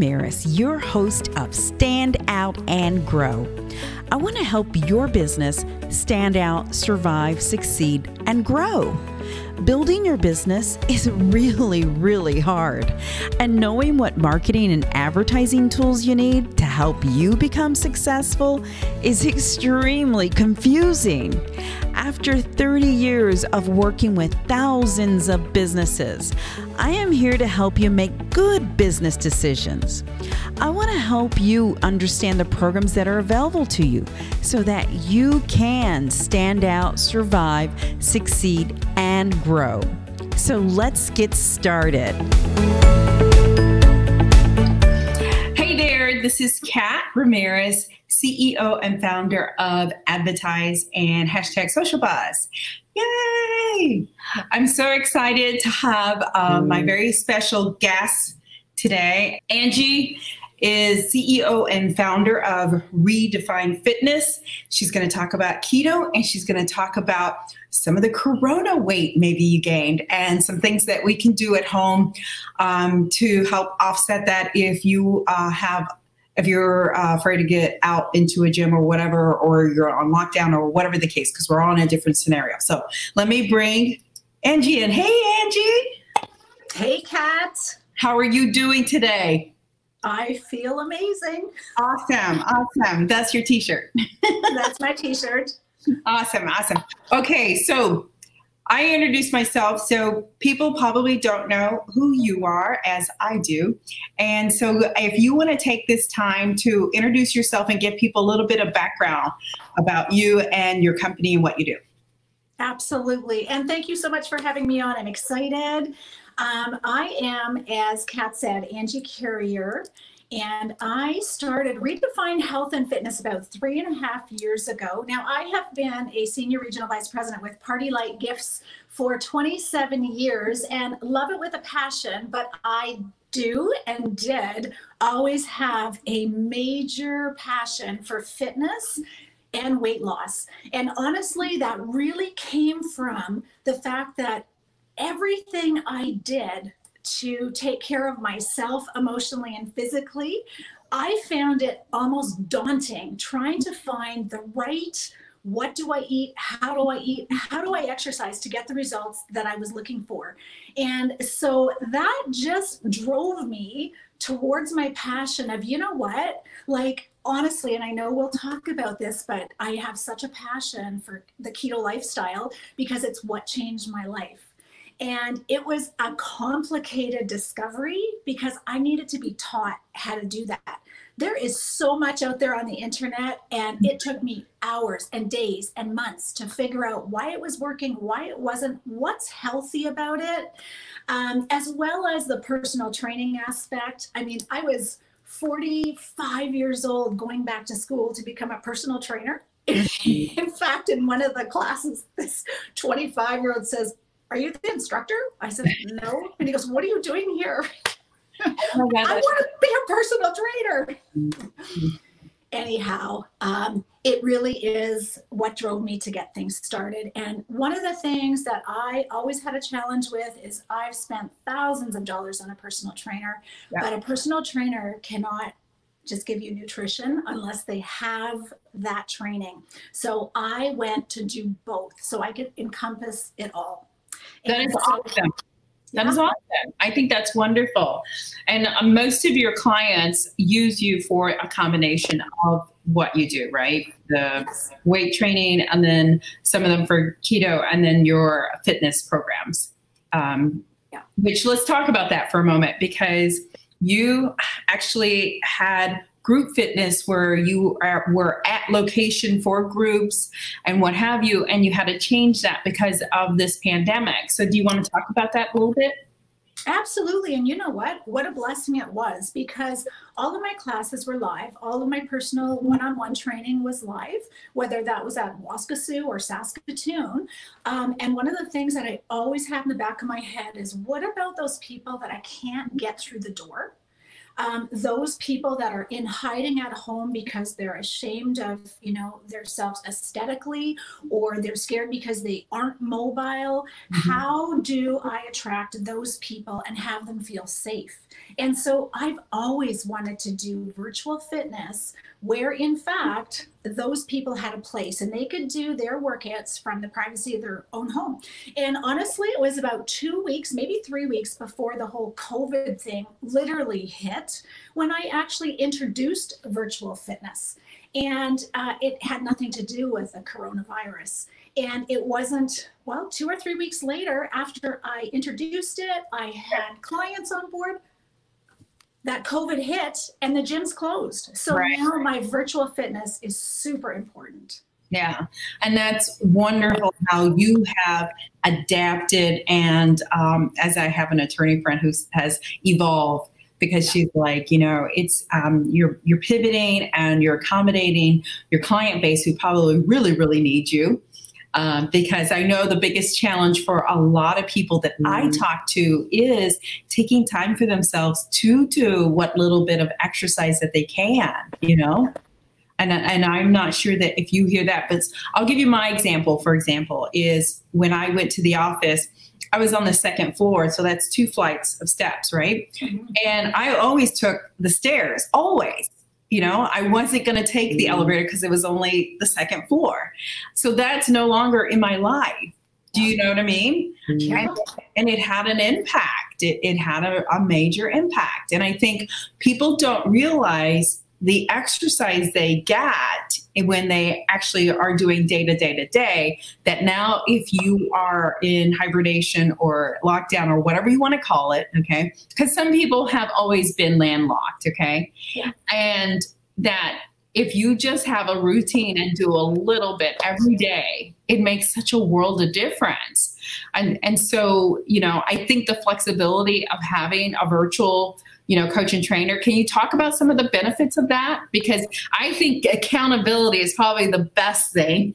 Ramirez, your host of Stand Out and Grow. I want to help your business stand out, survive, succeed, and grow. Building your business is really, really hard. And knowing what marketing and advertising tools you need to help you become successful is extremely confusing. After 30 years of working with thousands of businesses, I am here to help you make good business decisions. I want to help you understand the programs that are available to you so that you can stand out, survive, succeed, and grow. So let's get started. Hey there, this is Kat Ramirez, CEO and founder of Advertise and hashtag Social Buzz. Yay! I'm so excited to have um, my very special guest today. Angie is CEO and founder of Redefine Fitness. She's going to talk about keto and she's going to talk about some of the corona weight maybe you gained and some things that we can do at home um, to help offset that if you uh, have if you're uh, afraid to get out into a gym or whatever, or you're on lockdown or whatever the case, because we're all in a different scenario. So let me bring Angie in. Hey, Angie. Hey, Kat. How are you doing today? I feel amazing. Awesome. Awesome. That's your t shirt. That's my t shirt. Awesome. Awesome. Okay. So I introduced myself. So people probably don't know who you are as I do. And so if you want to take this time to introduce yourself and give people a little bit of background about you and your company and what you do. Absolutely. And thank you so much for having me on. I'm excited. Um, I am, as Kat said, Angie Carrier, and I started Redefine Health and Fitness about three and a half years ago. Now, I have been a senior regional vice president with PartyLite Gifts for 27 years and love it with a passion, but I do and did always have a major passion for fitness and weight loss. And honestly, that really came from the fact that everything I did to take care of myself emotionally and physically, I found it almost daunting trying to find the right what do I eat? How do I eat? How do I exercise to get the results that I was looking for? And so that just drove me towards my passion of, you know what? Like, honestly, and I know we'll talk about this, but I have such a passion for the keto lifestyle because it's what changed my life. And it was a complicated discovery because I needed to be taught how to do that. There is so much out there on the internet, and it took me hours and days and months to figure out why it was working, why it wasn't, what's healthy about it, um, as well as the personal training aspect. I mean, I was 45 years old going back to school to become a personal trainer. in fact, in one of the classes, this 25 year old says, are you the instructor? I said, no. And he goes, what are you doing here? Oh I want to be a personal trainer. Anyhow, um, it really is what drove me to get things started. And one of the things that I always had a challenge with is I've spent thousands of dollars on a personal trainer, yeah. but a personal trainer cannot just give you nutrition unless they have that training. So I went to do both so I could encompass it all. That is awesome. That yeah. is awesome. I think that's wonderful. And uh, most of your clients use you for a combination of what you do, right? The weight training, and then some of them for keto, and then your fitness programs. Um, yeah. Which let's talk about that for a moment because you actually had group fitness where you are, were at location for groups and what have you, and you had to change that because of this pandemic. So, do you want to talk about that a little bit? Absolutely. And you know what? What a blessing it was because all of my classes were live. All of my personal one on one training was live, whether that was at Waskesiu or Saskatoon. Um, and one of the things that I always have in the back of my head is what about those people that I can't get through the door? Um, those people that are in hiding at home because they're ashamed of you know themselves aesthetically or they're scared because they aren't mobile mm-hmm. how do i attract those people and have them feel safe and so i've always wanted to do virtual fitness where in fact those people had a place and they could do their workouts from the privacy of their own home. And honestly, it was about two weeks, maybe three weeks before the whole COVID thing literally hit when I actually introduced virtual fitness. And uh, it had nothing to do with the coronavirus. And it wasn't, well, two or three weeks later, after I introduced it, I had clients on board that COVID hit and the gym's closed. So right. now my virtual fitness is super important. Yeah. And that's wonderful how you have adapted. And um, as I have an attorney friend who has evolved because she's like, you know, it's um, you're you're pivoting and you're accommodating your client base who probably really, really need you um, because I know the biggest challenge for a lot of people that mm. I talk to is taking time for themselves to do what little bit of exercise that they can, you know? And, and I'm not sure that if you hear that, but I'll give you my example. For example, is when I went to the office, I was on the second floor, so that's two flights of steps, right? Mm-hmm. And I always took the stairs, always you know i wasn't going to take the mm-hmm. elevator because it was only the second floor. So that's no longer in my life. Do you know what i mean? Yeah. and, and it had an impact. It, it had a, a major impact. And i think people don't realize the exercise they get when they actually are doing day to day to day that now if you are in hibernation or lockdown or whatever you want to call it okay? Because some people have always been landlocked okay? Yeah. and that if you just have a routine and do a little bit every day it makes such a world of difference. And and so you know i think the flexibility of having a virtual you know, coach and trainer. Can you talk about some of the benefits of that? Because I think accountability is probably the best thing.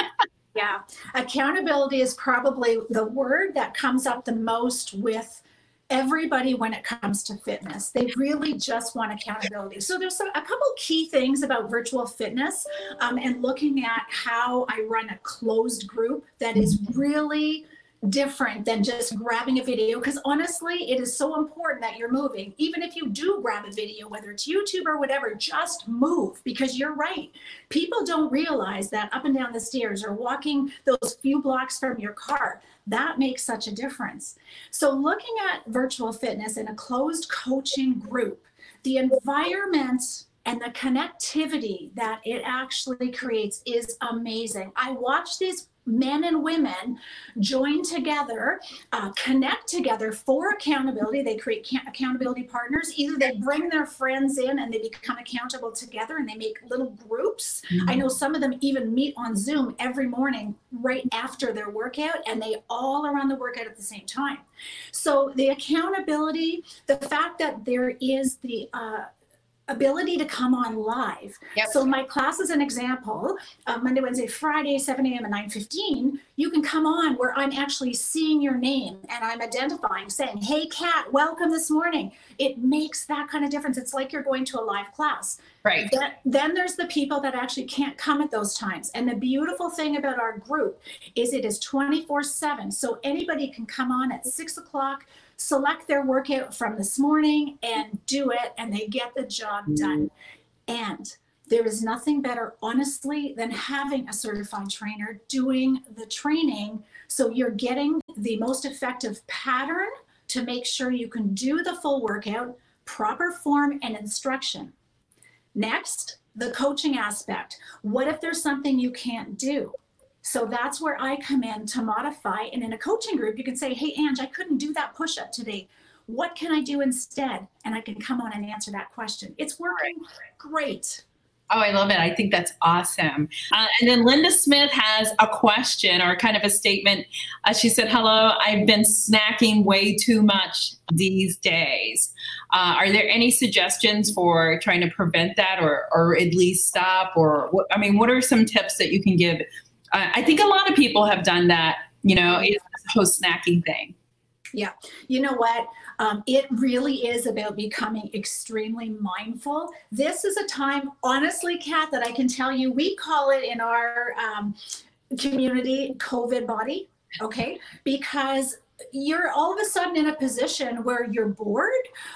yeah, accountability is probably the word that comes up the most with everybody when it comes to fitness. They really just want accountability. So there's a couple key things about virtual fitness um, and looking at how I run a closed group that is mm-hmm. really different than just grabbing a video because honestly it is so important that you're moving. Even if you do grab a video whether it's youtube or whatever just move because you're right. People don't realize that up and down the stairs or walking those few blocks from your car that makes such a difference. So looking at virtual fitness in a closed coaching group the environment and the connectivity that it actually creates is amazing. I watch these men and women join together, uh, connect together for accountability. They create accountability partners. Either they bring their friends in and they become accountable together and they make little groups. Mm-hmm. I know some of them even meet on Zoom every morning right after their workout and they all are on the workout at the same time. So the accountability, the fact that there is the uh, ability to come on live. Yep. So my class is an example. Uh, Monday, Wednesday, Friday, 7 a.m. and 9:15. You can come on where I'm actually seeing your name and I'm identifying, saying, "Hey, Kat, welcome this morning." It makes that kind of difference. It's like you're going to a live class. Right. Then, then there's the people that actually can't come at those times. And the beautiful thing about our group is it is 24/7. So anybody can come on at six o'clock select their workout from this morning and do it, and they get the job mm-hmm. done. And there is nothing better, honestly, than having a certified trainer doing the training. So you're getting the most effective pattern to make sure you can do the full workout, proper form and instruction. Next, the coaching aspect. What if there's something you can't do? So that's where I come in to modify. And in a coaching group, you can say, Hey, Ange, I couldn't do that push up today. What can I do instead? And I can come on and answer that question. It's working great. Oh, I love it. I think that's awesome. Uh, and then Linda Smith has a question or kind of a statement. Uh, she said, Hello, I've been snacking way too much these days. Uh, are there any suggestions for trying to prevent that or, or at least stop? Or, I mean, what are some tips that you can give I think a lot of people have done that, you know, is the whole snacking thing. Yeah, you know what? Um, it really is about becoming extremely mindful. This is a time, honestly, Kat, that I can tell you, we call it in our um, community COVID body, okay? Because you're all of a sudden in a position where you're bored.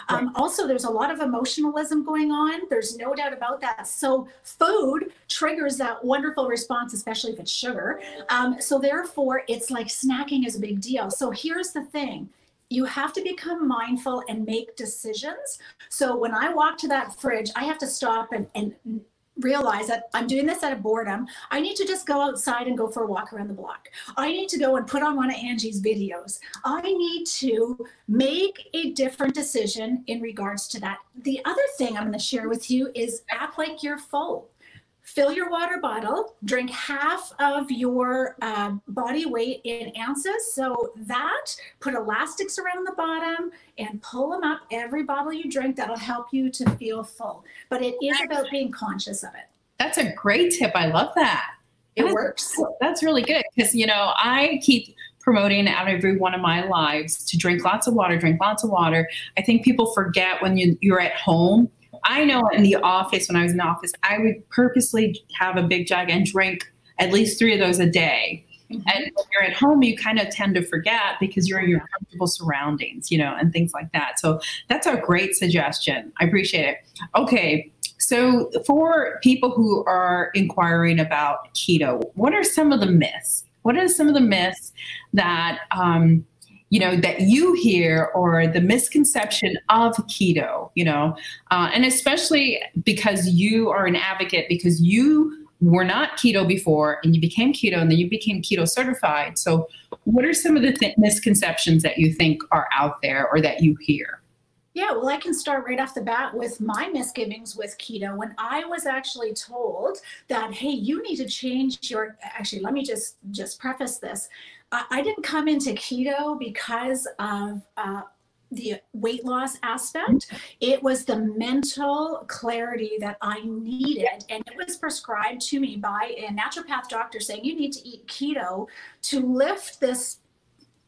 Um, right. Also, there's a lot of emotionalism going on. There's no doubt about that. So, food triggers that wonderful response, especially if it's sugar. Um, so, therefore, it's like snacking is a big deal. So, here's the thing you have to become mindful and make decisions. So, when I walk to that fridge, I have to stop and, and realize that I'm doing this out of boredom. I need to just go outside and go for a walk around the block. I need to go and put on one of Angie's videos. I need to make a different decision in regards to that. The other thing I'm going to share with you is act like you're full fill your water bottle, drink half of your uh, body weight in ounces. So that, put elastics around the bottom and pull them up every bottle you drink. That'll help you to feel full. But it is about being conscious of it. That's a great tip. I love that. It that's, works. That's really good because, you know, I keep promoting out every one of my lives to drink lots of water, drink lots of water. I think people forget when you, you're at home I know in the office, when I was in the office, I would purposely have a big jug and drink at least three of those a day. Mm-hmm. And when you're at home, you kind of tend to forget because you're in your comfortable surroundings, you know, and things like that. So that's a great suggestion. I appreciate it. Okay. So for people who are inquiring about keto, what are some of the myths? What are some of the myths that um, you know that you hear or the misconception of keto you know uh, and especially because you are an advocate because you were not keto before and you became keto and then you became keto certified so what are some of the th- misconceptions that you think are out there or that you hear yeah, well, I can start right off the bat with my misgivings with keto. When I was actually told that, hey, you need to change your, actually, let me just just preface this. I didn't come into keto because of uh, the weight loss aspect. It was the mental clarity that I needed. And it was prescribed to me by a naturopath doctor saying, you need to eat keto to lift this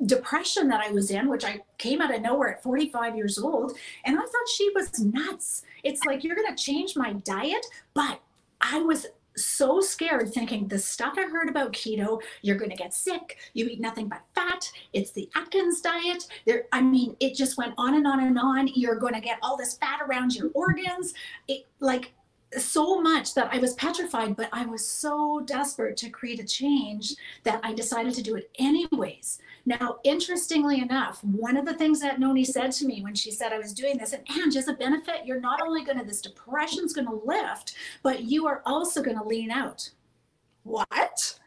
depression that I was in, which I came out of nowhere at 45 years old. And I thought she was nuts. It's like, you're going to change my diet. But I was so scared thinking the stuff I heard about keto, you're going to get sick. You eat nothing but fat. It's the Atkins diet. There, I mean, it just went on and on and on. You're going to get all this fat around your organs. It like so much that I was petrified, but I was so desperate to create a change that I decided to do it anyways. Now, interestingly enough, one of the things that Noni said to me when she said I was doing this, and Ange, as a benefit, you're not only going to, this depression's going to lift, but you are also going to lean out. What?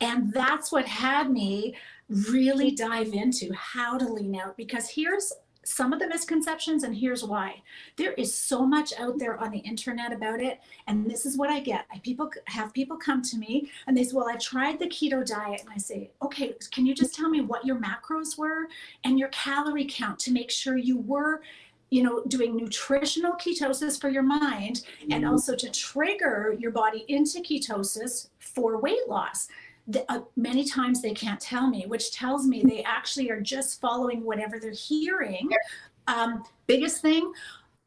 And that's what had me really dive into how to lean out because here's some of the misconceptions and here's why. There is so much out there on the internet about it and this is what i get. I people have people come to me and they say well i tried the keto diet and i say okay can you just tell me what your macros were and your calorie count to make sure you were you know doing nutritional ketosis for your mind and mm-hmm. also to trigger your body into ketosis for weight loss the, uh, many times they can't tell me, which tells me they actually are just following whatever they're hearing. Um, biggest thing,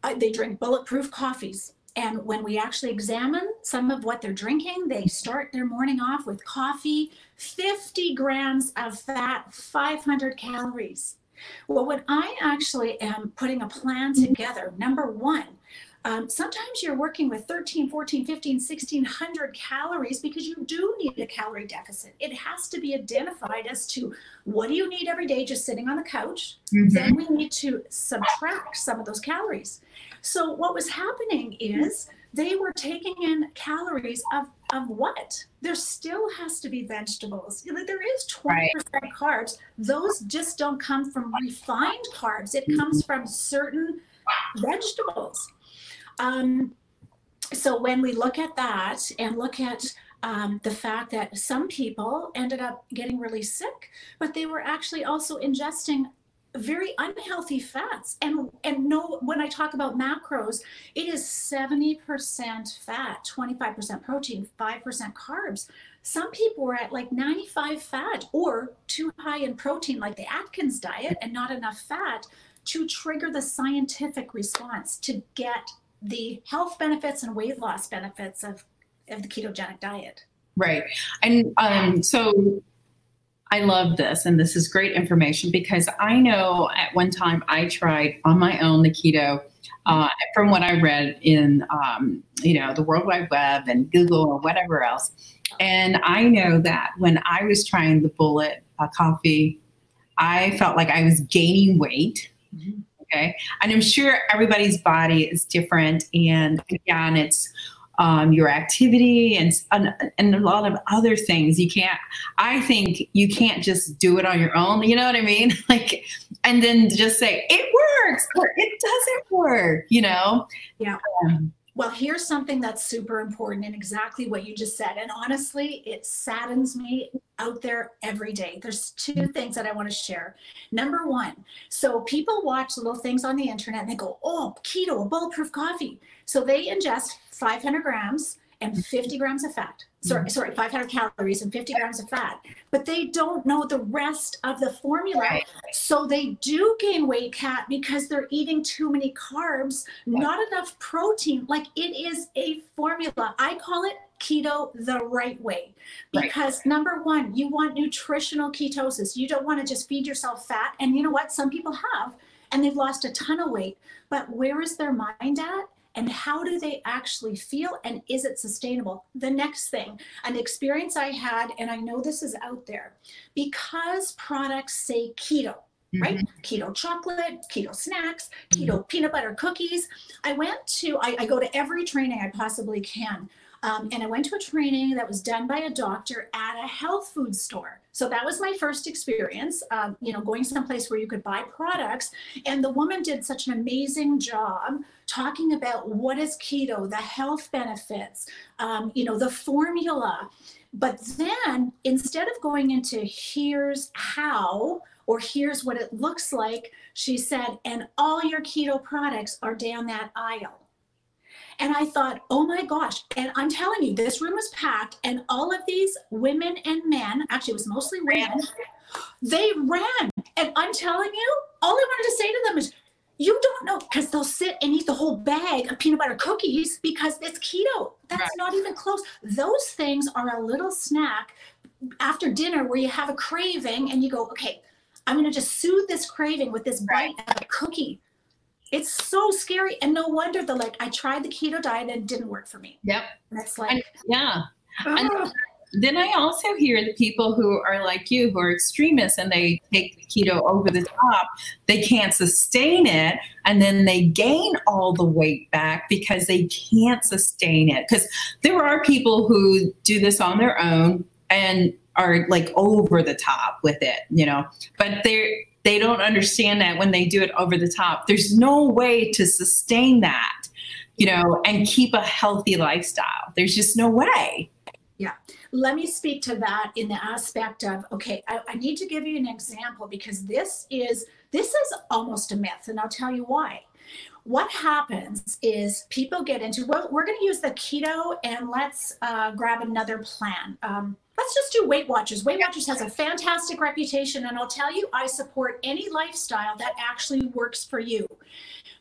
uh, they drink bulletproof coffees. And when we actually examine some of what they're drinking, they start their morning off with coffee, 50 grams of fat, 500 calories. Well, when I actually am putting a plan together, number one, um, sometimes you're working with 13, 14, 15, 1600 calories because you do need a calorie deficit. It has to be identified as to what do you need every day just sitting on the couch. Mm-hmm. Then we need to subtract some of those calories. So what was happening is they were taking in calories of, of what? There still has to be vegetables. There is 20% right. carbs. Those just don't come from refined carbs. It comes mm-hmm. from certain vegetables. Um, so when we look at that and look at um, the fact that some people ended up getting really sick, but they were actually also ingesting very unhealthy fats. And and no, when I talk about macros, it is 70% fat, 25% protein, 5% carbs. Some people were at like 95 fat or too high in protein, like the Atkins diet, and not enough fat to trigger the scientific response to get the health benefits and weight loss benefits of, of the ketogenic diet. Right. And um, so I love this, and this is great information because I know at one time I tried on my own the keto. Uh, from what I read in, um, you know, the World Wide Web and Google or whatever else, and I know that when I was trying the bullet uh, coffee, I felt like I was gaining weight. Mm-hmm. Okay, and I'm sure everybody's body is different, and again, it's um, your activity and, and a lot of other things. You can't, I think you can't just do it on your own. You know what I mean? Like, and then just say it works or it doesn't work, you know? Yeah. Um, well, here's something that's super important and exactly what you just said. And honestly, it saddens me out there every day. There's two things that I want to share. Number one, so people watch little things on the internet and they go, oh, keto, bulletproof coffee. So they ingest 500 grams and 50 grams of fat. Sorry, mm-hmm. sorry, 500 calories and 50 grams of fat. But they don't know the rest of the formula. Right. So they do gain weight, Kat, because they're eating too many carbs, not enough protein. Like it is a formula. I call it keto the right way because right. number one you want nutritional ketosis you don't want to just feed yourself fat and you know what some people have and they've lost a ton of weight but where is their mind at and how do they actually feel and is it sustainable the next thing an experience i had and i know this is out there because products say keto mm-hmm. right keto chocolate keto snacks keto mm-hmm. peanut butter cookies i went to I, I, go to every training i possibly can um, and I went to a training that was done by a doctor at a health food store. So that was my first experience, um, you know, going someplace where you could buy products. And the woman did such an amazing job talking about what is keto, the health benefits, um, you know, the formula. But then instead of going into here's how, or here's what it looks like, she said, and all your keto products are down that aisle. And I thought, oh my gosh. And I'm telling you, this room was packed, and all of these women and men, actually, it was mostly women, they ran. And I'm telling you, all I wanted to say to them is, you don't know because they'll sit and eat the whole bag of peanut butter cookies because it's keto. That's right. not even close. Those things are a little snack after dinner where you have a craving and you go, okay, I'm going to just soothe this craving with this bite right. of a cookie. It's so scary. And no wonder the like, I tried the keto diet and it didn't work for me. Yep. That's like, and, yeah. And ah. then I also hear the people who are like you, who are extremists and they take keto over the top, they can't sustain it. And then they gain all the weight back because they can't sustain it. Because there are people who do this on their own and are like over the top with it, you know, but they're, they don't understand that when they do it over the top. There's no way to sustain that, you know, and keep a healthy lifestyle. There's just no way. Yeah. Let me speak to that in the aspect of okay, I, I, need to give you an example because this is this is almost a myth, and I'll tell you why. What happens is people get into well, we're going to use the keto and let's uh, grab another plan. Um, let's just do Weight Watchers. Weight Watchers has a fantastic reputation, and I'll tell you, I support any lifestyle that actually works for you.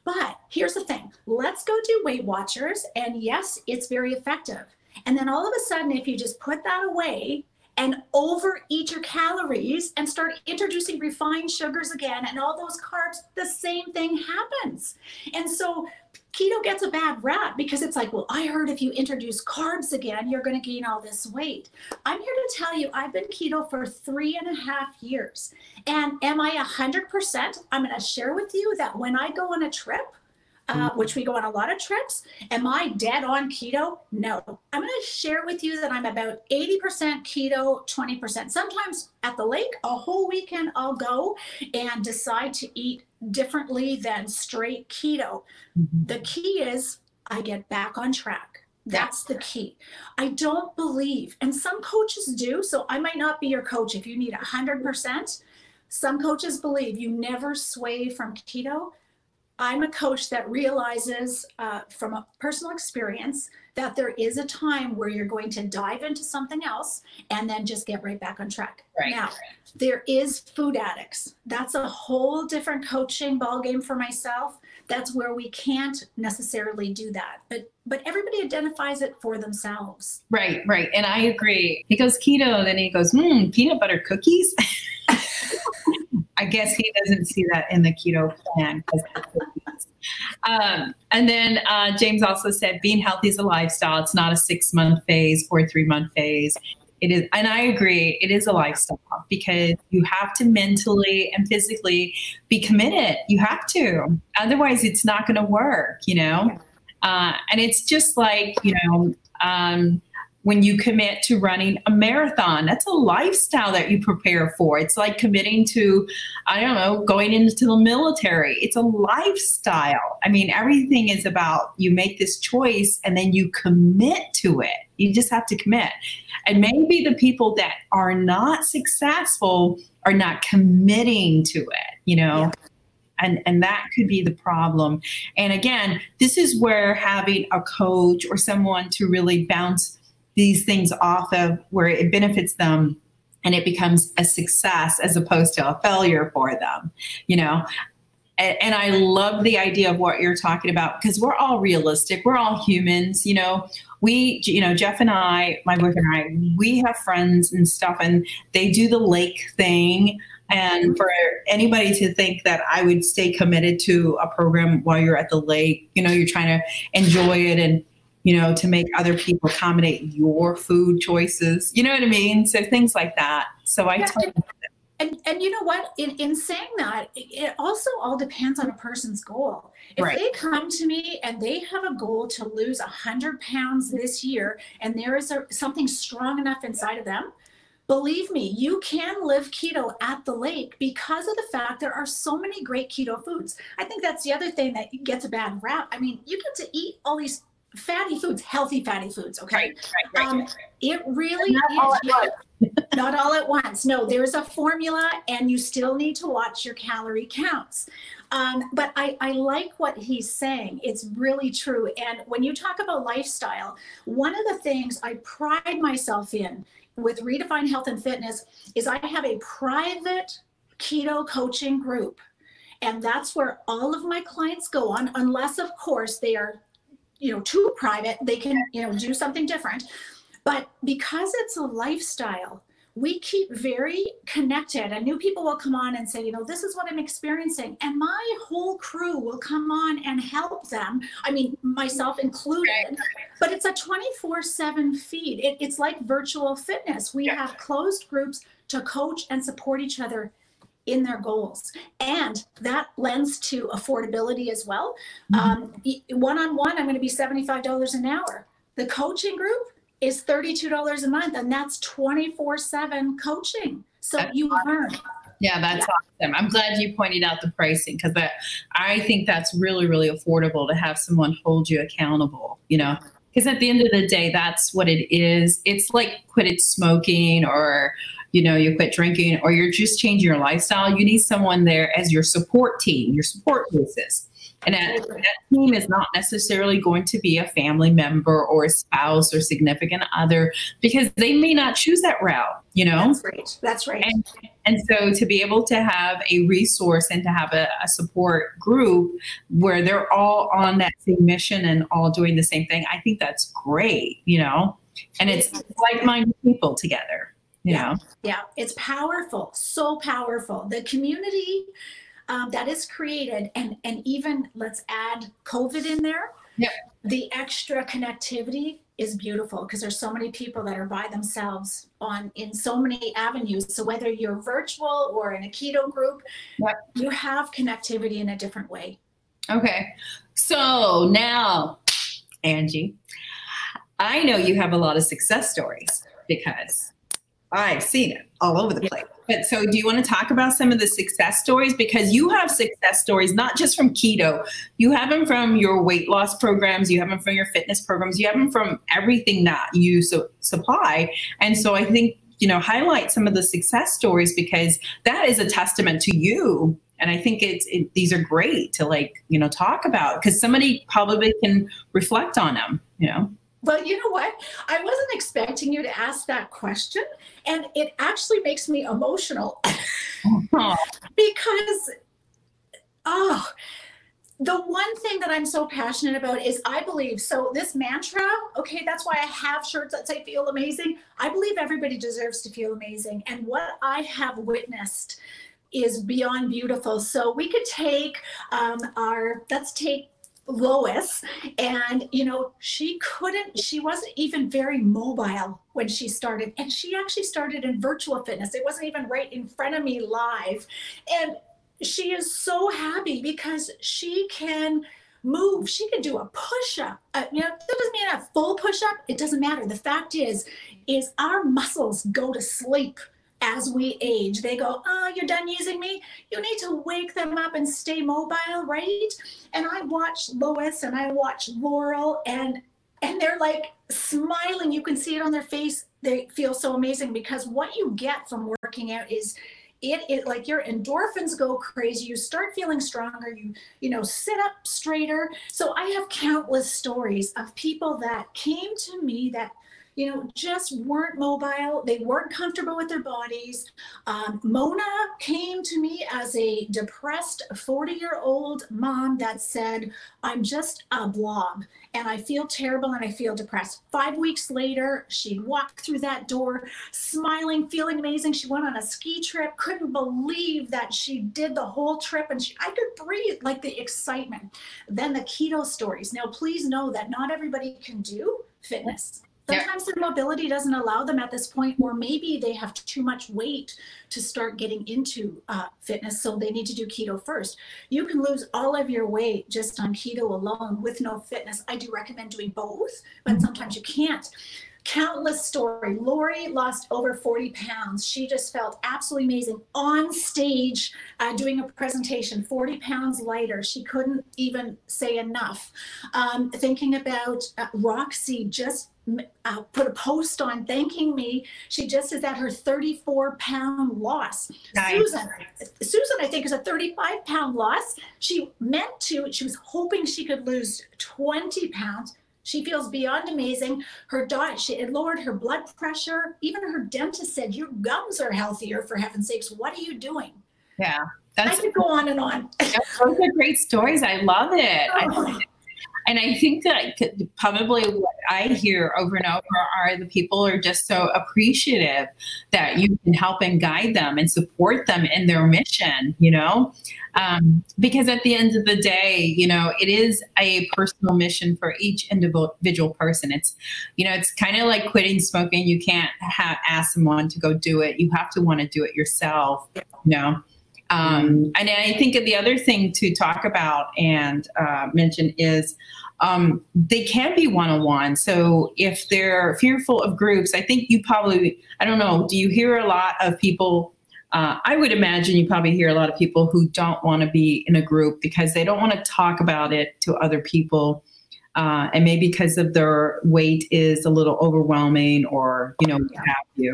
But here's the thing let's go do Weight Watchers, and yes, it's very effective. And then all of a sudden, if you just put that away and overeat your calories and start introducing refined sugars again and all those carbs, the same thing happens. And so keto gets a bad rap because it's like, well, I heard if you introduce carbs again, you're going to gain all this weight. I'm here to tell you, I've been keto for three and a half years. And am I 100%? I'm going to share with you that when I go on a trip, uh, mm-hmm. which we go on a lot of trips. Am I dead on keto? No. I'm going to share with you that I'm about 80% keto, 20%. Sometimes at the lake, a whole weekend, I'll go and decide to eat differently than straight keto. Mm-hmm. The key is I get back on track. That's the key. I don't believe, and some coaches do, so I might not be your coach if you need 100%. some coaches believe you never sway from keto. I'm a coach that realizes uh, from a personal experience that there is a time where you're going to dive into something else and then just get right back on track. Right. Now, there is food addicts. That's a whole different coaching ballgame for myself. That's where we can't necessarily do that. But but everybody identifies it for themselves. Right, right. And I agree. He goes keto, then he goes, hmm, peanut butter cookies. I guess he doesn't see that in the keto plan. Um, and then uh, James also said, being healthy is a lifestyle. It's not a six month phase or three month phase. It is, and I agree, it is a lifestyle because you have to mentally and physically be committed. You have to, otherwise, it's not going to work. You know, uh, and it's just like you know. Um, when you commit to running a marathon. That's a lifestyle that you prepare for. It's like committing to, I don't know, going into the military. It's a lifestyle. I mean, everything is about you make this choice and then you commit to it. You just have to commit. And maybe the people that are not successful are not committing to it, you know? Yeah and and that could be the problem and again this is where having a coach or someone to really bounce these things off of where it benefits them and it becomes a success as opposed to a failure for them you know? And, and i love the idea of what you're talking about because we're all realistic. We're all humans you know? We you know jeff and i my boyfriend and i we have friends and stuff and they do the lake thing. And for anybody to think that I would stay committed to a program while you're at the lake, you know, you're trying to enjoy it and you know, to make other people accommodate your food choices. You know what I mean? So things like that. So I yeah, and, and, and you know what? In in saying that, it also all depends on a person's goal. If right. they come to me and they have a goal to lose a hundred pounds this year, and there is a, something strong enough inside of them, believe me, you can live keto at the lake because of the fact there are so many great keto foods. I think that's the other thing that gets a bad rap. I mean, you get to eat all these fatty foods, healthy fatty foods. Okay. Right, right, right, um, it really not is. All not all at once. No, there's a formula, and you still need to watch your calorie counts. Um, but I, I like what he's saying. It's really true. And when you talk about lifestyle, one of the things I pride myself in with Redefine Health and Fitness is I have a private keto coaching group. And that's where all of my clients go on, unless, of course, they are you know too private they can you know do something different. But because it's a lifestyle we keep very connected and new people will come on and say you know this is what i'm experiencing and my whole crew will come on and help them i mean myself included but it's a 24 7 feed. It, it's like virtual fitness. We have closed groups to coach and support each other in their goals. And that lends to affordability as well. One on one, I'm going to be $75 an hour. The coaching group is $32 a month, and that's 24 7 coaching. So that's you awesome. learn. Yeah, that's yeah. awesome. I'm glad you pointed out the pricing because I think that's really, really affordable to have someone hold you accountable, you know? Because at the end of the day, that's what it is. It's like quitted smoking or you know, you quit drinking or you're just changing your lifestyle, you need someone there as your support team, your support basis. And that, that, team is not necessarily going to be a family member or a spouse or significant other because they may not choose that route, you know? That's right. That's right. And, and so to be able to have a resource and to have a, a support group where they're all on that same mission and all doing the same thing, I think that's great, you know? And it's like minded people together yeah. Yeah, it's powerful, so powerful. The community um, that is created, and and even let's add COVID in there. Yeah. The extra connectivity is beautiful because there's so many people that are by themselves on in so many avenues. So whether you're virtual or in a keto group, yep. you have connectivity in a different way. Okay. So now, Angie, I know you have a lot of success stories because I've seen it all over the place. But so, do you want to talk about some of the success stories? Because you have success stories not just from keto, you have them from your weight loss programs, you have them from your fitness programs, you have them from everything that you su- supply. And so, I think you know, highlight some of the success stories because that is a testament to you. And I think it's it, these are great to like, you know, talk about because somebody probably can reflect on them, you know. Well, you know what? I wasn't expecting you to ask that question. And it actually makes me emotional because, oh, the one thing that I'm so passionate about is I believe so. This mantra, okay, that's why I have shirts that say feel amazing. I believe everybody deserves to feel amazing. And what I have witnessed is beyond beautiful. So we could take um, our, let's take Lois. And you know she couldn't she wasn't even very mobile when she started. And she actually started in virtual fitness. It wasn't even right in front of me live. And she is so happy because she can move. She can do a push-up. Uh, you know that doesn't mean a full push-up. It doesn't matter. The fact is is our muscles go to sleep as we age. They go, Oh, you're done using me. You need to wake them up and stay mobile, right? And I watch Lois and I watch Laurel and and they're like smiling. You can see it on their face. They feel so amazing because what you get from working out is it, it like your endorphins go crazy you start feeling stronger you you know sit up straighter so i have countless stories of people that came to me that you know, just weren't mobile. They weren't comfortable with their bodies. Um, Mona came to me as a depressed 40 year old mom that said, I'm just a blob and I feel terrible and I feel depressed. Five weeks later, she'd walked through that door smiling, feeling amazing. She went on a ski trip, couldn't believe that she did the whole trip and she, I could breathe like the excitement. Then the keto stories. Now, please know that not everybody can do fitness. Sometimes their mobility doesn't allow them at this point, or maybe they have too much weight to start getting into uh, fitness, so they need to do keto first. You can lose all of your weight just on keto alone with no fitness. I do recommend doing both, but sometimes you can't countless story. Lori lost over 40 pounds. She just felt absolutely amazing on stage uh, doing a presentation, 40 pounds lighter. She couldn't even say enough. Um, thinking about uh, Roxy just uh, put a post on thanking me. She just is at her 34 pound loss. Nice. Susan, Susan, I think is a 35 pound loss. She meant to, she was hoping she could lose 20 pounds. She feels beyond amazing. Her diet, she it lowered her blood pressure. Even her dentist said, Your gums are healthier, for heaven's sakes. What are you doing? Yeah. That's, I could go on and on. those are great stories. I love it. Oh. I, and I think that probably what I hear over and over are the people are just so appreciative that you can help and guide them and support them in their mission, you know? Um, because at the end of the day, you know, it is a personal mission for each individual person. It's, you know, it's kind of like quitting smoking. You can't have, ask someone to go do it. You have to want to do it yourself, you know? Um, and I think the other thing to talk about and uh, mention is um, they can be one on one. So if they're fearful of groups, I think you probably, I don't know, do you hear a lot of people? Uh, I would imagine you probably hear a lot of people who don't want to be in a group because they don't want to talk about it to other people. Uh, and maybe because of their weight is a little overwhelming or, you know, what have you.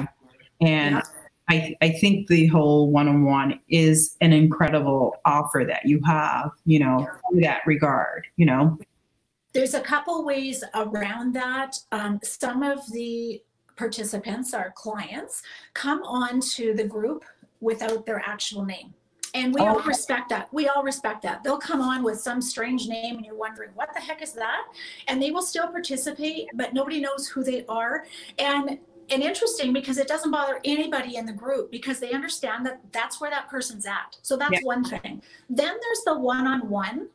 And yeah I, I think the whole one-on-one is an incredible offer that you have, you know, in that regard, you know. There's a couple ways around that. Um, some of the participants, our clients, come on to the group without their actual name. And we oh. all respect that. We all respect that. They'll come on with some strange name and you're wondering, what the heck is that? And they will still participate, but nobody knows who they are. And and interesting because it doesn't bother anybody in the group because they understand that that's where that person's at. So that's yeah. one thing. Then there's the one on one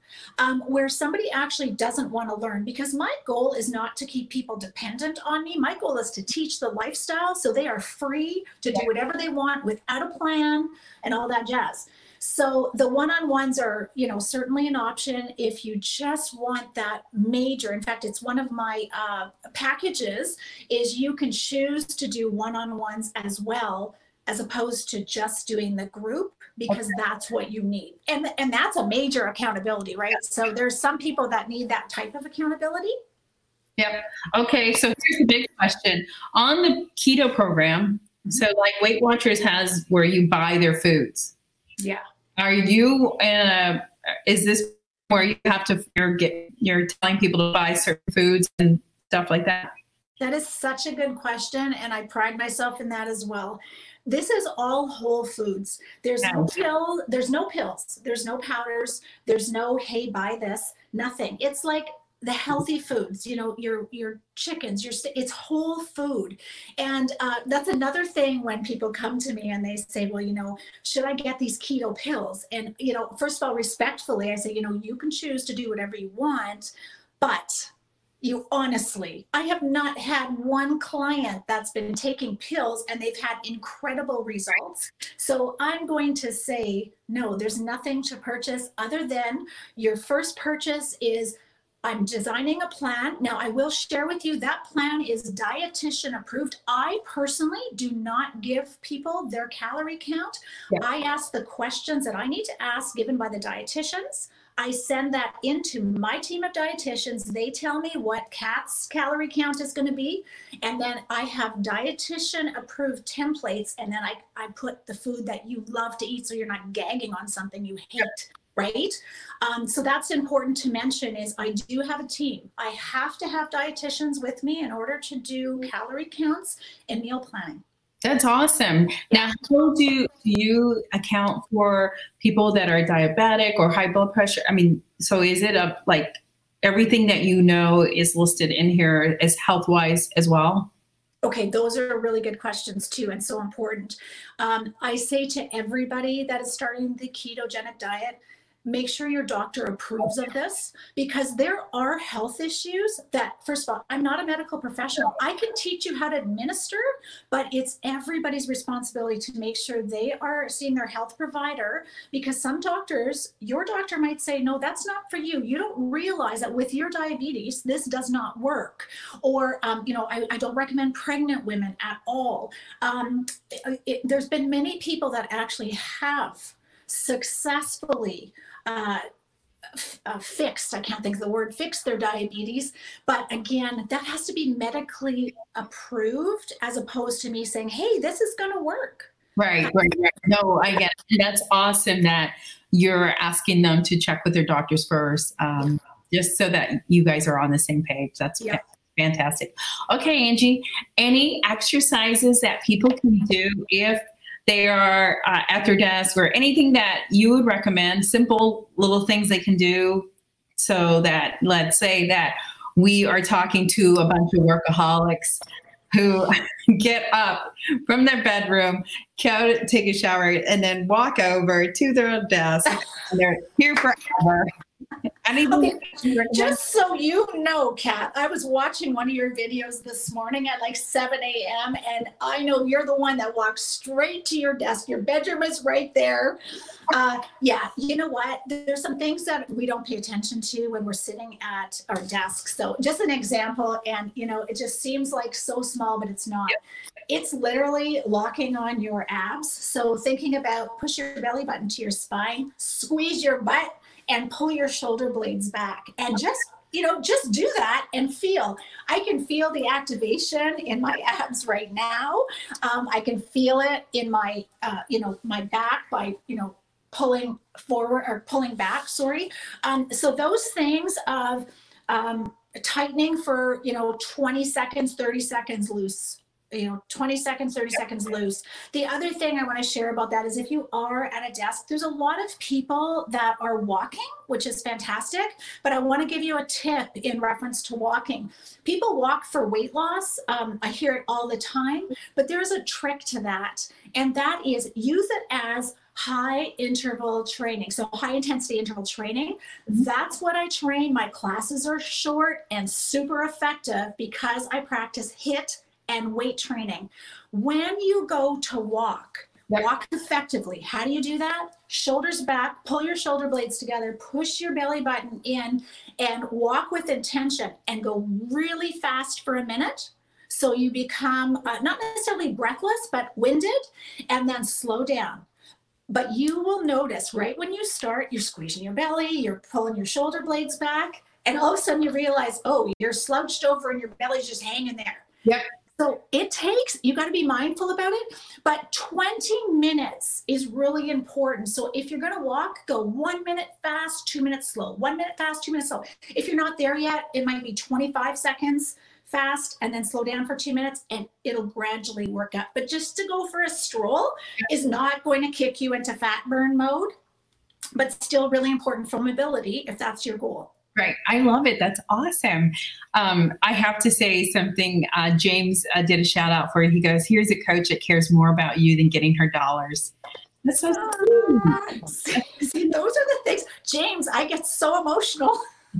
where somebody actually doesn't want to learn because my goal is not to keep people dependent on me. My goal is to teach the lifestyle so they are free to do whatever they want without a plan and all that jazz. So the one-on-ones are, you know, certainly an option if you just want that major. In fact, it's one of my uh, packages is you can choose to do one-on-ones as well as opposed to just doing the group because okay. that's what you need. And and that's a major accountability, right? So there's some people that need that type of accountability. Yep. Okay, so here's the big question. On the keto program, So, like Weight Watchers has where you buy their foods. Yeah. Are you in a? Is this where you have to you're get you're telling people to buy certain foods and stuff like that? That is such a good question, and I pride myself in that as well. This is all whole foods. There's no pill, there's no pills, there's no powders, there's no hey buy this, nothing. It's like the healthy foods, you know, your your chickens, your it's whole food, and uh, that's another thing when people come to me and they say, well, you know, should I get these keto pills? And you know, first of all, respectfully, I say, you know, you can choose to do whatever you want, but you honestly, I have not had one client that's been taking pills and they've had incredible results. So I'm going to say, no, there's nothing to purchase other than your first purchase is I'm designing a plan. Now, I will share with you that plan is dietitian approved. I personally do not give people their calorie count. Yeah. I ask the questions that I need to ask given by the dietitians. I send that into my team of dietitians. They tell me what Kat's calorie count is going to be. And then I have dietitian approved templates. And then I, I put the food that you love to eat so you're not gagging on something you hate. Right. Um, so that's important to mention is I do have a team. I have to have dietitians with me in order to do calorie counts and meal planning. That's awesome. Now, how do do you account for people that are diabetic or high blood pressure? I mean, so is it a like everything that you know is listed in here is health wise as well? Okay, those are really good questions too, and so important. Um, I say to everybody that is starting the ketogenic diet, make sure your doctor approves of this because there are health issues that, first of all, I'm not a medical professional. I can teach you how to administer, but it's everybody's responsibility to make sure they are seeing their health provider because some doctors, your doctor might say, no, that's not for you. You don't realize that with your diabetes, this does not work or um, you know I, I don't recommend pregnant women at all um, it- there's been many people that actually have successfully uh, uh, fixed i can't think of the word fixed their diabetes but again that has to be medically approved as opposed to me saying hey this is going to work Right, right, right. No, I get it. That's awesome that you're asking them to check with their doctors first, um, just so that you guys are on the same page. That's Yeah. fantastic. Okay, Angie, any exercises that people can do if they are uh, at their desk or anything that you would recommend, simple little things they can do so that, let's say that we are talking to a bunch of workaholics who get up from their bedroom, go take a shower, and then walk over to their desk. They're here forever. Anything Okay, that you recommend? Just so you know, Kat, I was watching one of your videos this morning at like 7 a.m. and I know you're the one that walks straight to your desk. Your bedroom is right there. Uh, yeah, you know what? There's some things that we don't pay attention to when we're sitting at our desk. So, just an example, and you know, it just seems like so small, but it's not. It's literally locking on your abs. So, thinking about push your belly button to your spine, squeeze your butt and pull your shoulder blades back and just you know just do that and feel. I can feel the activation in my abs right now. Um, i can feel it in my uh, you know my back by you know pulling forward or pulling back sorry. Um, so those things of um, tightening for you know 20 seconds 30 seconds loose you know 20 seconds 30 seconds loose the other thing I want to share about that is if you are at a desk, there's a lot of people that are walking, which is fantastic. But I want to give you a tip in reference to walking. People walk for weight loss. Um, I hear it all the time, but there's a trick to that. And that is use it as high interval training. So, high intensity interval training. That's what I train. My classes are short and super effective because I practice HIIT and weight training. When you go to walk, walk effectively. How do you do that? Shoulders back, pull your shoulder blades together, push your belly button in, and walk with intention and go really fast for a minute. So you become uh, not necessarily breathless, but winded, and then slow down. But you will notice right when you start, you're squeezing your belly, you're pulling your shoulder blades back, and all of a sudden you realize, oh, you're slouched over and your belly's just hanging there. Yep. So it takes, you got to be mindful about it, but 20 minutes is really important. So if you're going to walk, go one minute fast, two minutes slow, one minute fast, two minutes slow. If you're not there yet, it might be 25 seconds fast and then slow down for two minutes and it'll gradually work up. But just to go for a stroll is not going to kick you into fat burn mode, but still really important for mobility if that's your goal. Right. I love it. That's awesome. Um, I have to say something. Uh, James uh, did a shout out for you. He goes, Here's a coach that cares more about you than getting her dollars. That's so sweet. See, those are the things. James, I get so emotional.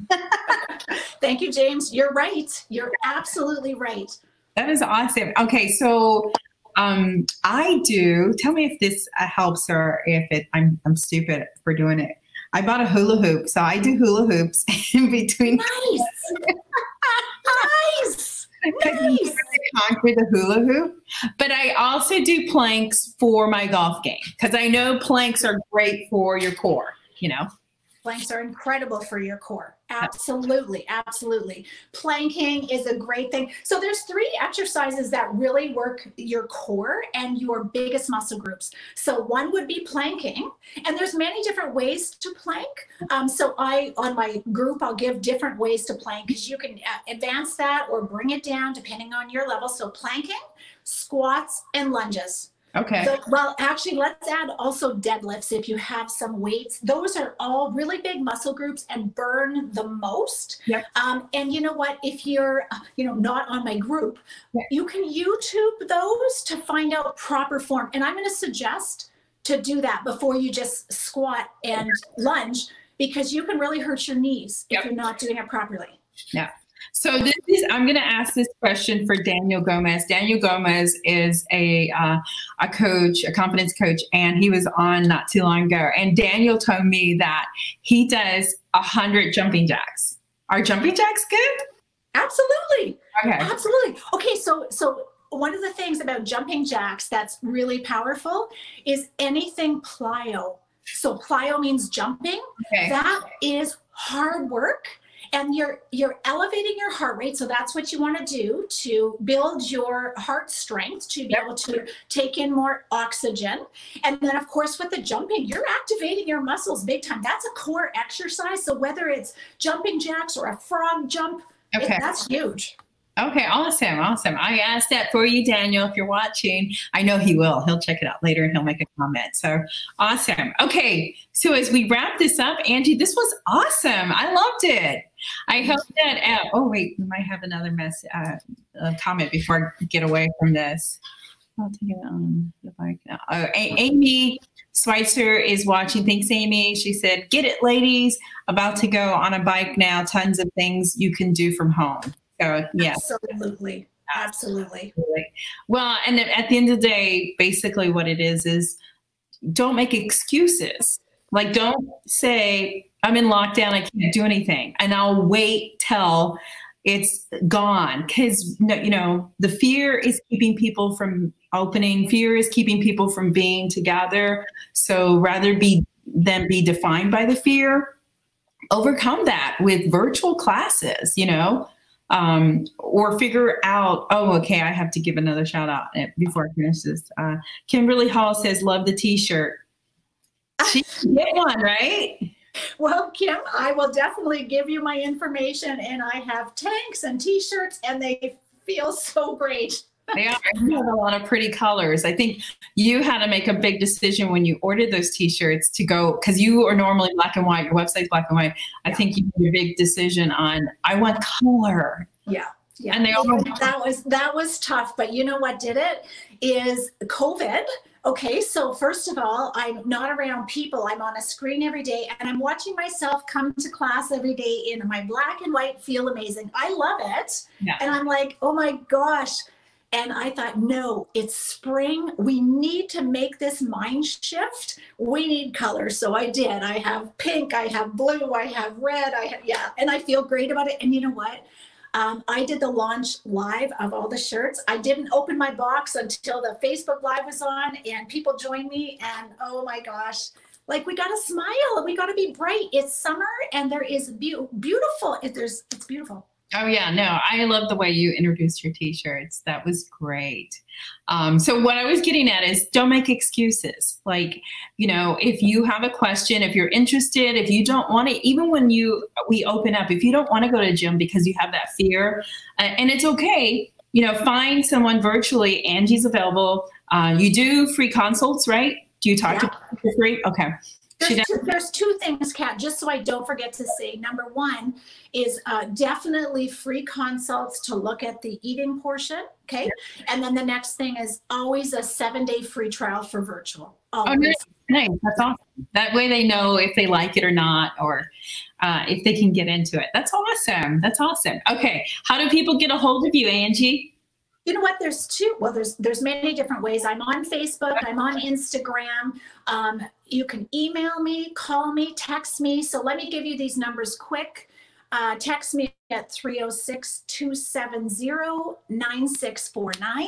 Thank you, James. You're right. You're absolutely right. That is awesome. Okay, so um, I do. Tell me if this uh, helps or if it. I'm I'm stupid for doing it. I bought a hula hoop, so I do hula hoops in between. Nice. nice. Nice. Conquer the hula hoop, but I also do planks for my golf game because I know planks are great for your core. You know. Planks are incredible for your core. Absolutely, absolutely. Planking is a great thing. So there's three exercises that really work your core and your biggest muscle groups. So one would be planking, and there's many different ways to plank. Um, so I, on my group, I'll give different ways to plank because you can uh, advance that or bring it down depending on your level. So planking, squats, and lunges. Okay. So, well, actually, let's add also deadlifts if you have some weights. Those are all really big muscle groups and burn the most. Yep. Um, and you know what? If you're, you know, not on my group, you can YouTube those to find out proper form. And I'm going to suggest to do that before you just squat and lunge because you can really hurt your knees Yep. if you're not doing it properly. Yeah. So this is I'm going to ask this question for Daniel Gomez. Daniel Gomez is a uh, a coach, a confidence coach, and he was on not too long ago. And Daniel told me that he does a hundred jumping jacks. Are jumping jacks good? Absolutely. Okay. Absolutely. Okay, so so one of the things about jumping jacks that's really powerful is anything plyo. So plyo means jumping. Okay. That is hard work and you're you're elevating your heart rate so that's what you want to do to build your heart strength to be Yep. able to take in more oxygen and then of course with the jumping you're activating your muscles big time that's a core exercise so whether it's jumping jacks or a frog jump it- Okay. that's huge Okay, awesome, awesome. I asked that for you, Daniel. If you're watching, I know he will. He'll check it out later and he'll make a comment. So awesome. Okay, so as we wrap this up, Angie, this was awesome. I loved it. I hope that. Uh, oh wait, we might have another mess uh, uh, comment before I get away from this. I'll take it on the bike now. Oh, A- Amy Schweitzer is watching. Thanks, Amy. She said, "Get it, ladies. About to go on a bike now. Tons of things you can do from home." So yes. absolutely absolutely Absolutely. Well, and then at the end of the day, basically what it is is don't make excuses. Like don't say I'm in lockdown, I can't do anything, and I'll wait till it's gone because you know the fear is keeping people from opening. Fear is keeping people from being together. So rather be than be defined by the fear, overcome that with virtual classes. You know, um, or figure out, oh, okay, I have to give another shout out uh, before I finish this. Uh, Kimberly Hall says, love the t shirt. She get one, right? Well, Kim, I will definitely give you my information, and I have tanks and T-shirts, and they feel so great. They are. You have a lot of pretty colors. I think you had to make a big decision when you ordered those T-shirts to go because you are normally black and white. Your website's black and white. I think you made a big decision on I want color. Yeah. Yeah, And they all- that was that was tough, but you know what did it is COVID. Okay, so first of all, I'm not around people. I'm on a screen every day, and I'm watching myself come to class every day in my black and white. Feel amazing. I love it, Yeah. and I'm like, oh my gosh. And I thought, no, it's spring. We need to make this mind shift. We need color. So I did. I have pink, I have blue, I have red, I have, yeah, and I feel great about it. And you know what? Um, I did the launch live of all the shirts. I didn't open my box until the Facebook Live was on and people joined me. And oh my gosh, like we got to smile. And we got to be bright. It's summer and there is beau- beautiful. It, there's, it's beautiful. Oh yeah, no, I love the way you introduced your t-shirts. That was great. Um, so what I was getting at is don't make excuses. Like, you know, if you have a question, if you're interested, if you don't want to, even when you we open up, if you don't want to go to gym because you have that fear, uh, and it's okay. You know, find someone virtually. Angie's available. Uh, you do free consults, right? Do you talk Yeah. to people for free? Okay. There's two, there's two things, Kat, just so I don't forget to say. Number one is uh, definitely free consults to look at the eating portion. Okay. And then the next thing is always a seven day free trial for virtual. Oh, Always. nice. Nice. That's awesome. That way they know if they like it or not, or uh, if they can get into it. That's awesome. That's awesome. Okay. How do people get a hold of you, Angie? You know what? There's two. Well, there's there's many different ways. I'm on Facebook. I'm on Instagram. Um, you can email me, call me, text me. So let me give you these numbers quick. Uh, text me at 306 270 9649.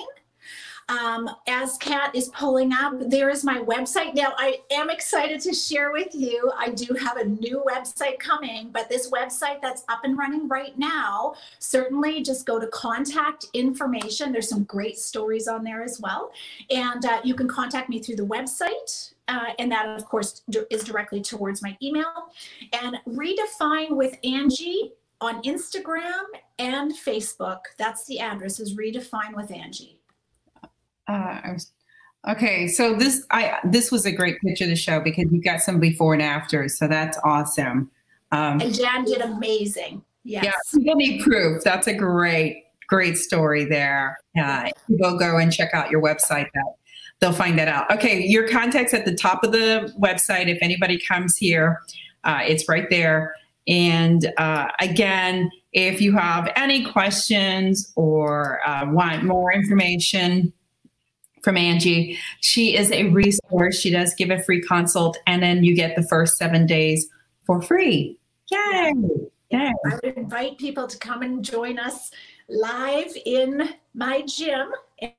Um, as Kat is pulling up, there is my website. Now, I am excited to share with you. I do have a new website coming, but this website that's up and running right now, certainly just go to contact information. There's some great stories on there as well. And uh, you can contact me through the website. Uh, and that, of course, is directly towards my email. And redefine with Angie on Instagram and Facebook. That's the address is redefine with Angie. Uh, I was, okay. So this I this was a great picture to show because you got some before and after. So that's awesome. Um, And Jan did amazing. Yes. Yeah, people need proof. That's a great, great story there. Uh, people go and check out your website. That they'll find that out. Okay, your contacts at the top of the website. If anybody comes here, uh, it's right there. And uh, again, if you have any questions or uh, want more information from Angie, she is a resource. She does give a free consult, and then you get the first seven days for free. Yay! Yay! I would invite people to come and join us live in my gym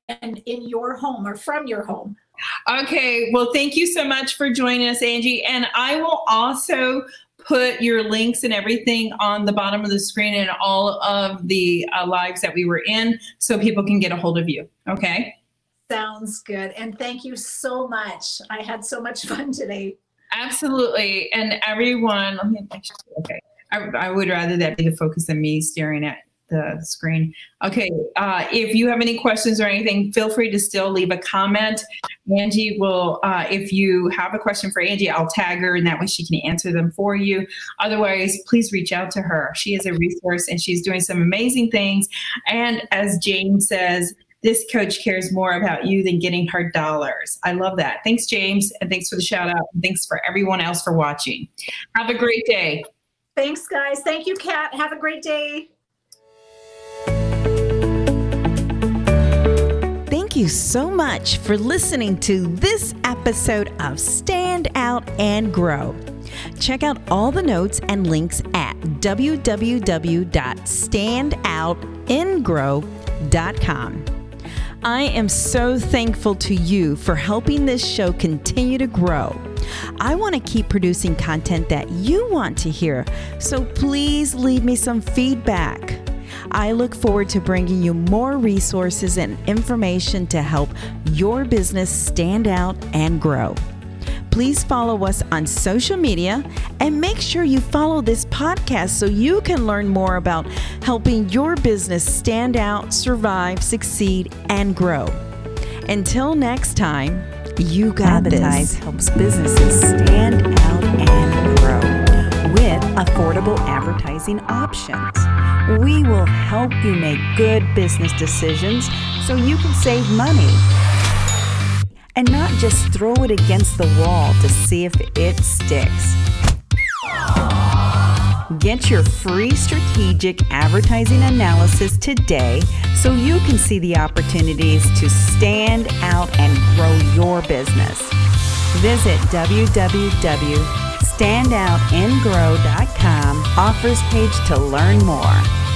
and in your home or from your home. Okay, well, thank you so much for joining us, Angie. And I will also put your links and everything on the bottom of the screen and all of the uh, lives that we were in so people can get a hold of you. Okay. Sounds good. And thank you so much. I had so much fun today. Absolutely. And everyone, let me make sure. Okay. I, I would rather that be the focus than me staring at the screen. Okay. Uh, if you have any questions or anything, feel free to still leave a comment. Angie will, uh, if you have a question for Angie, I'll tag her and that way she can answer them for you. Otherwise, please reach out to her. She is a resource and she's doing some amazing things. And as Jane says, this coach cares more about you than getting her dollars. I love that. Thanks, James. And thanks for the shout out. And thanks for everyone else for watching. Have a great day. Thanks, guys. Thank you, Kat. Have a great day. Thank you so much for listening to this episode of Stand Out and Grow. Check out all the notes and links at www.standoutandgrow.com. I am so thankful to you for helping this show continue to grow. I want to keep producing content that you want to hear, so please leave me some feedback. I look forward to bringing you more resources and information to help your business stand out and grow. Please follow us on social media and make sure you follow this podcast so you can learn more about helping your business stand out, survive, succeed, and grow. Until next time, you got Advertise this. helps businesses stand out and grow with affordable advertising options. We will help you make good business decisions so you can save money and not just throw it against the wall to see if it sticks. Get your free strategic advertising analysis today so you can see the opportunities to stand out and grow your business. Visit www.standoutandgrow.com offers page to learn more.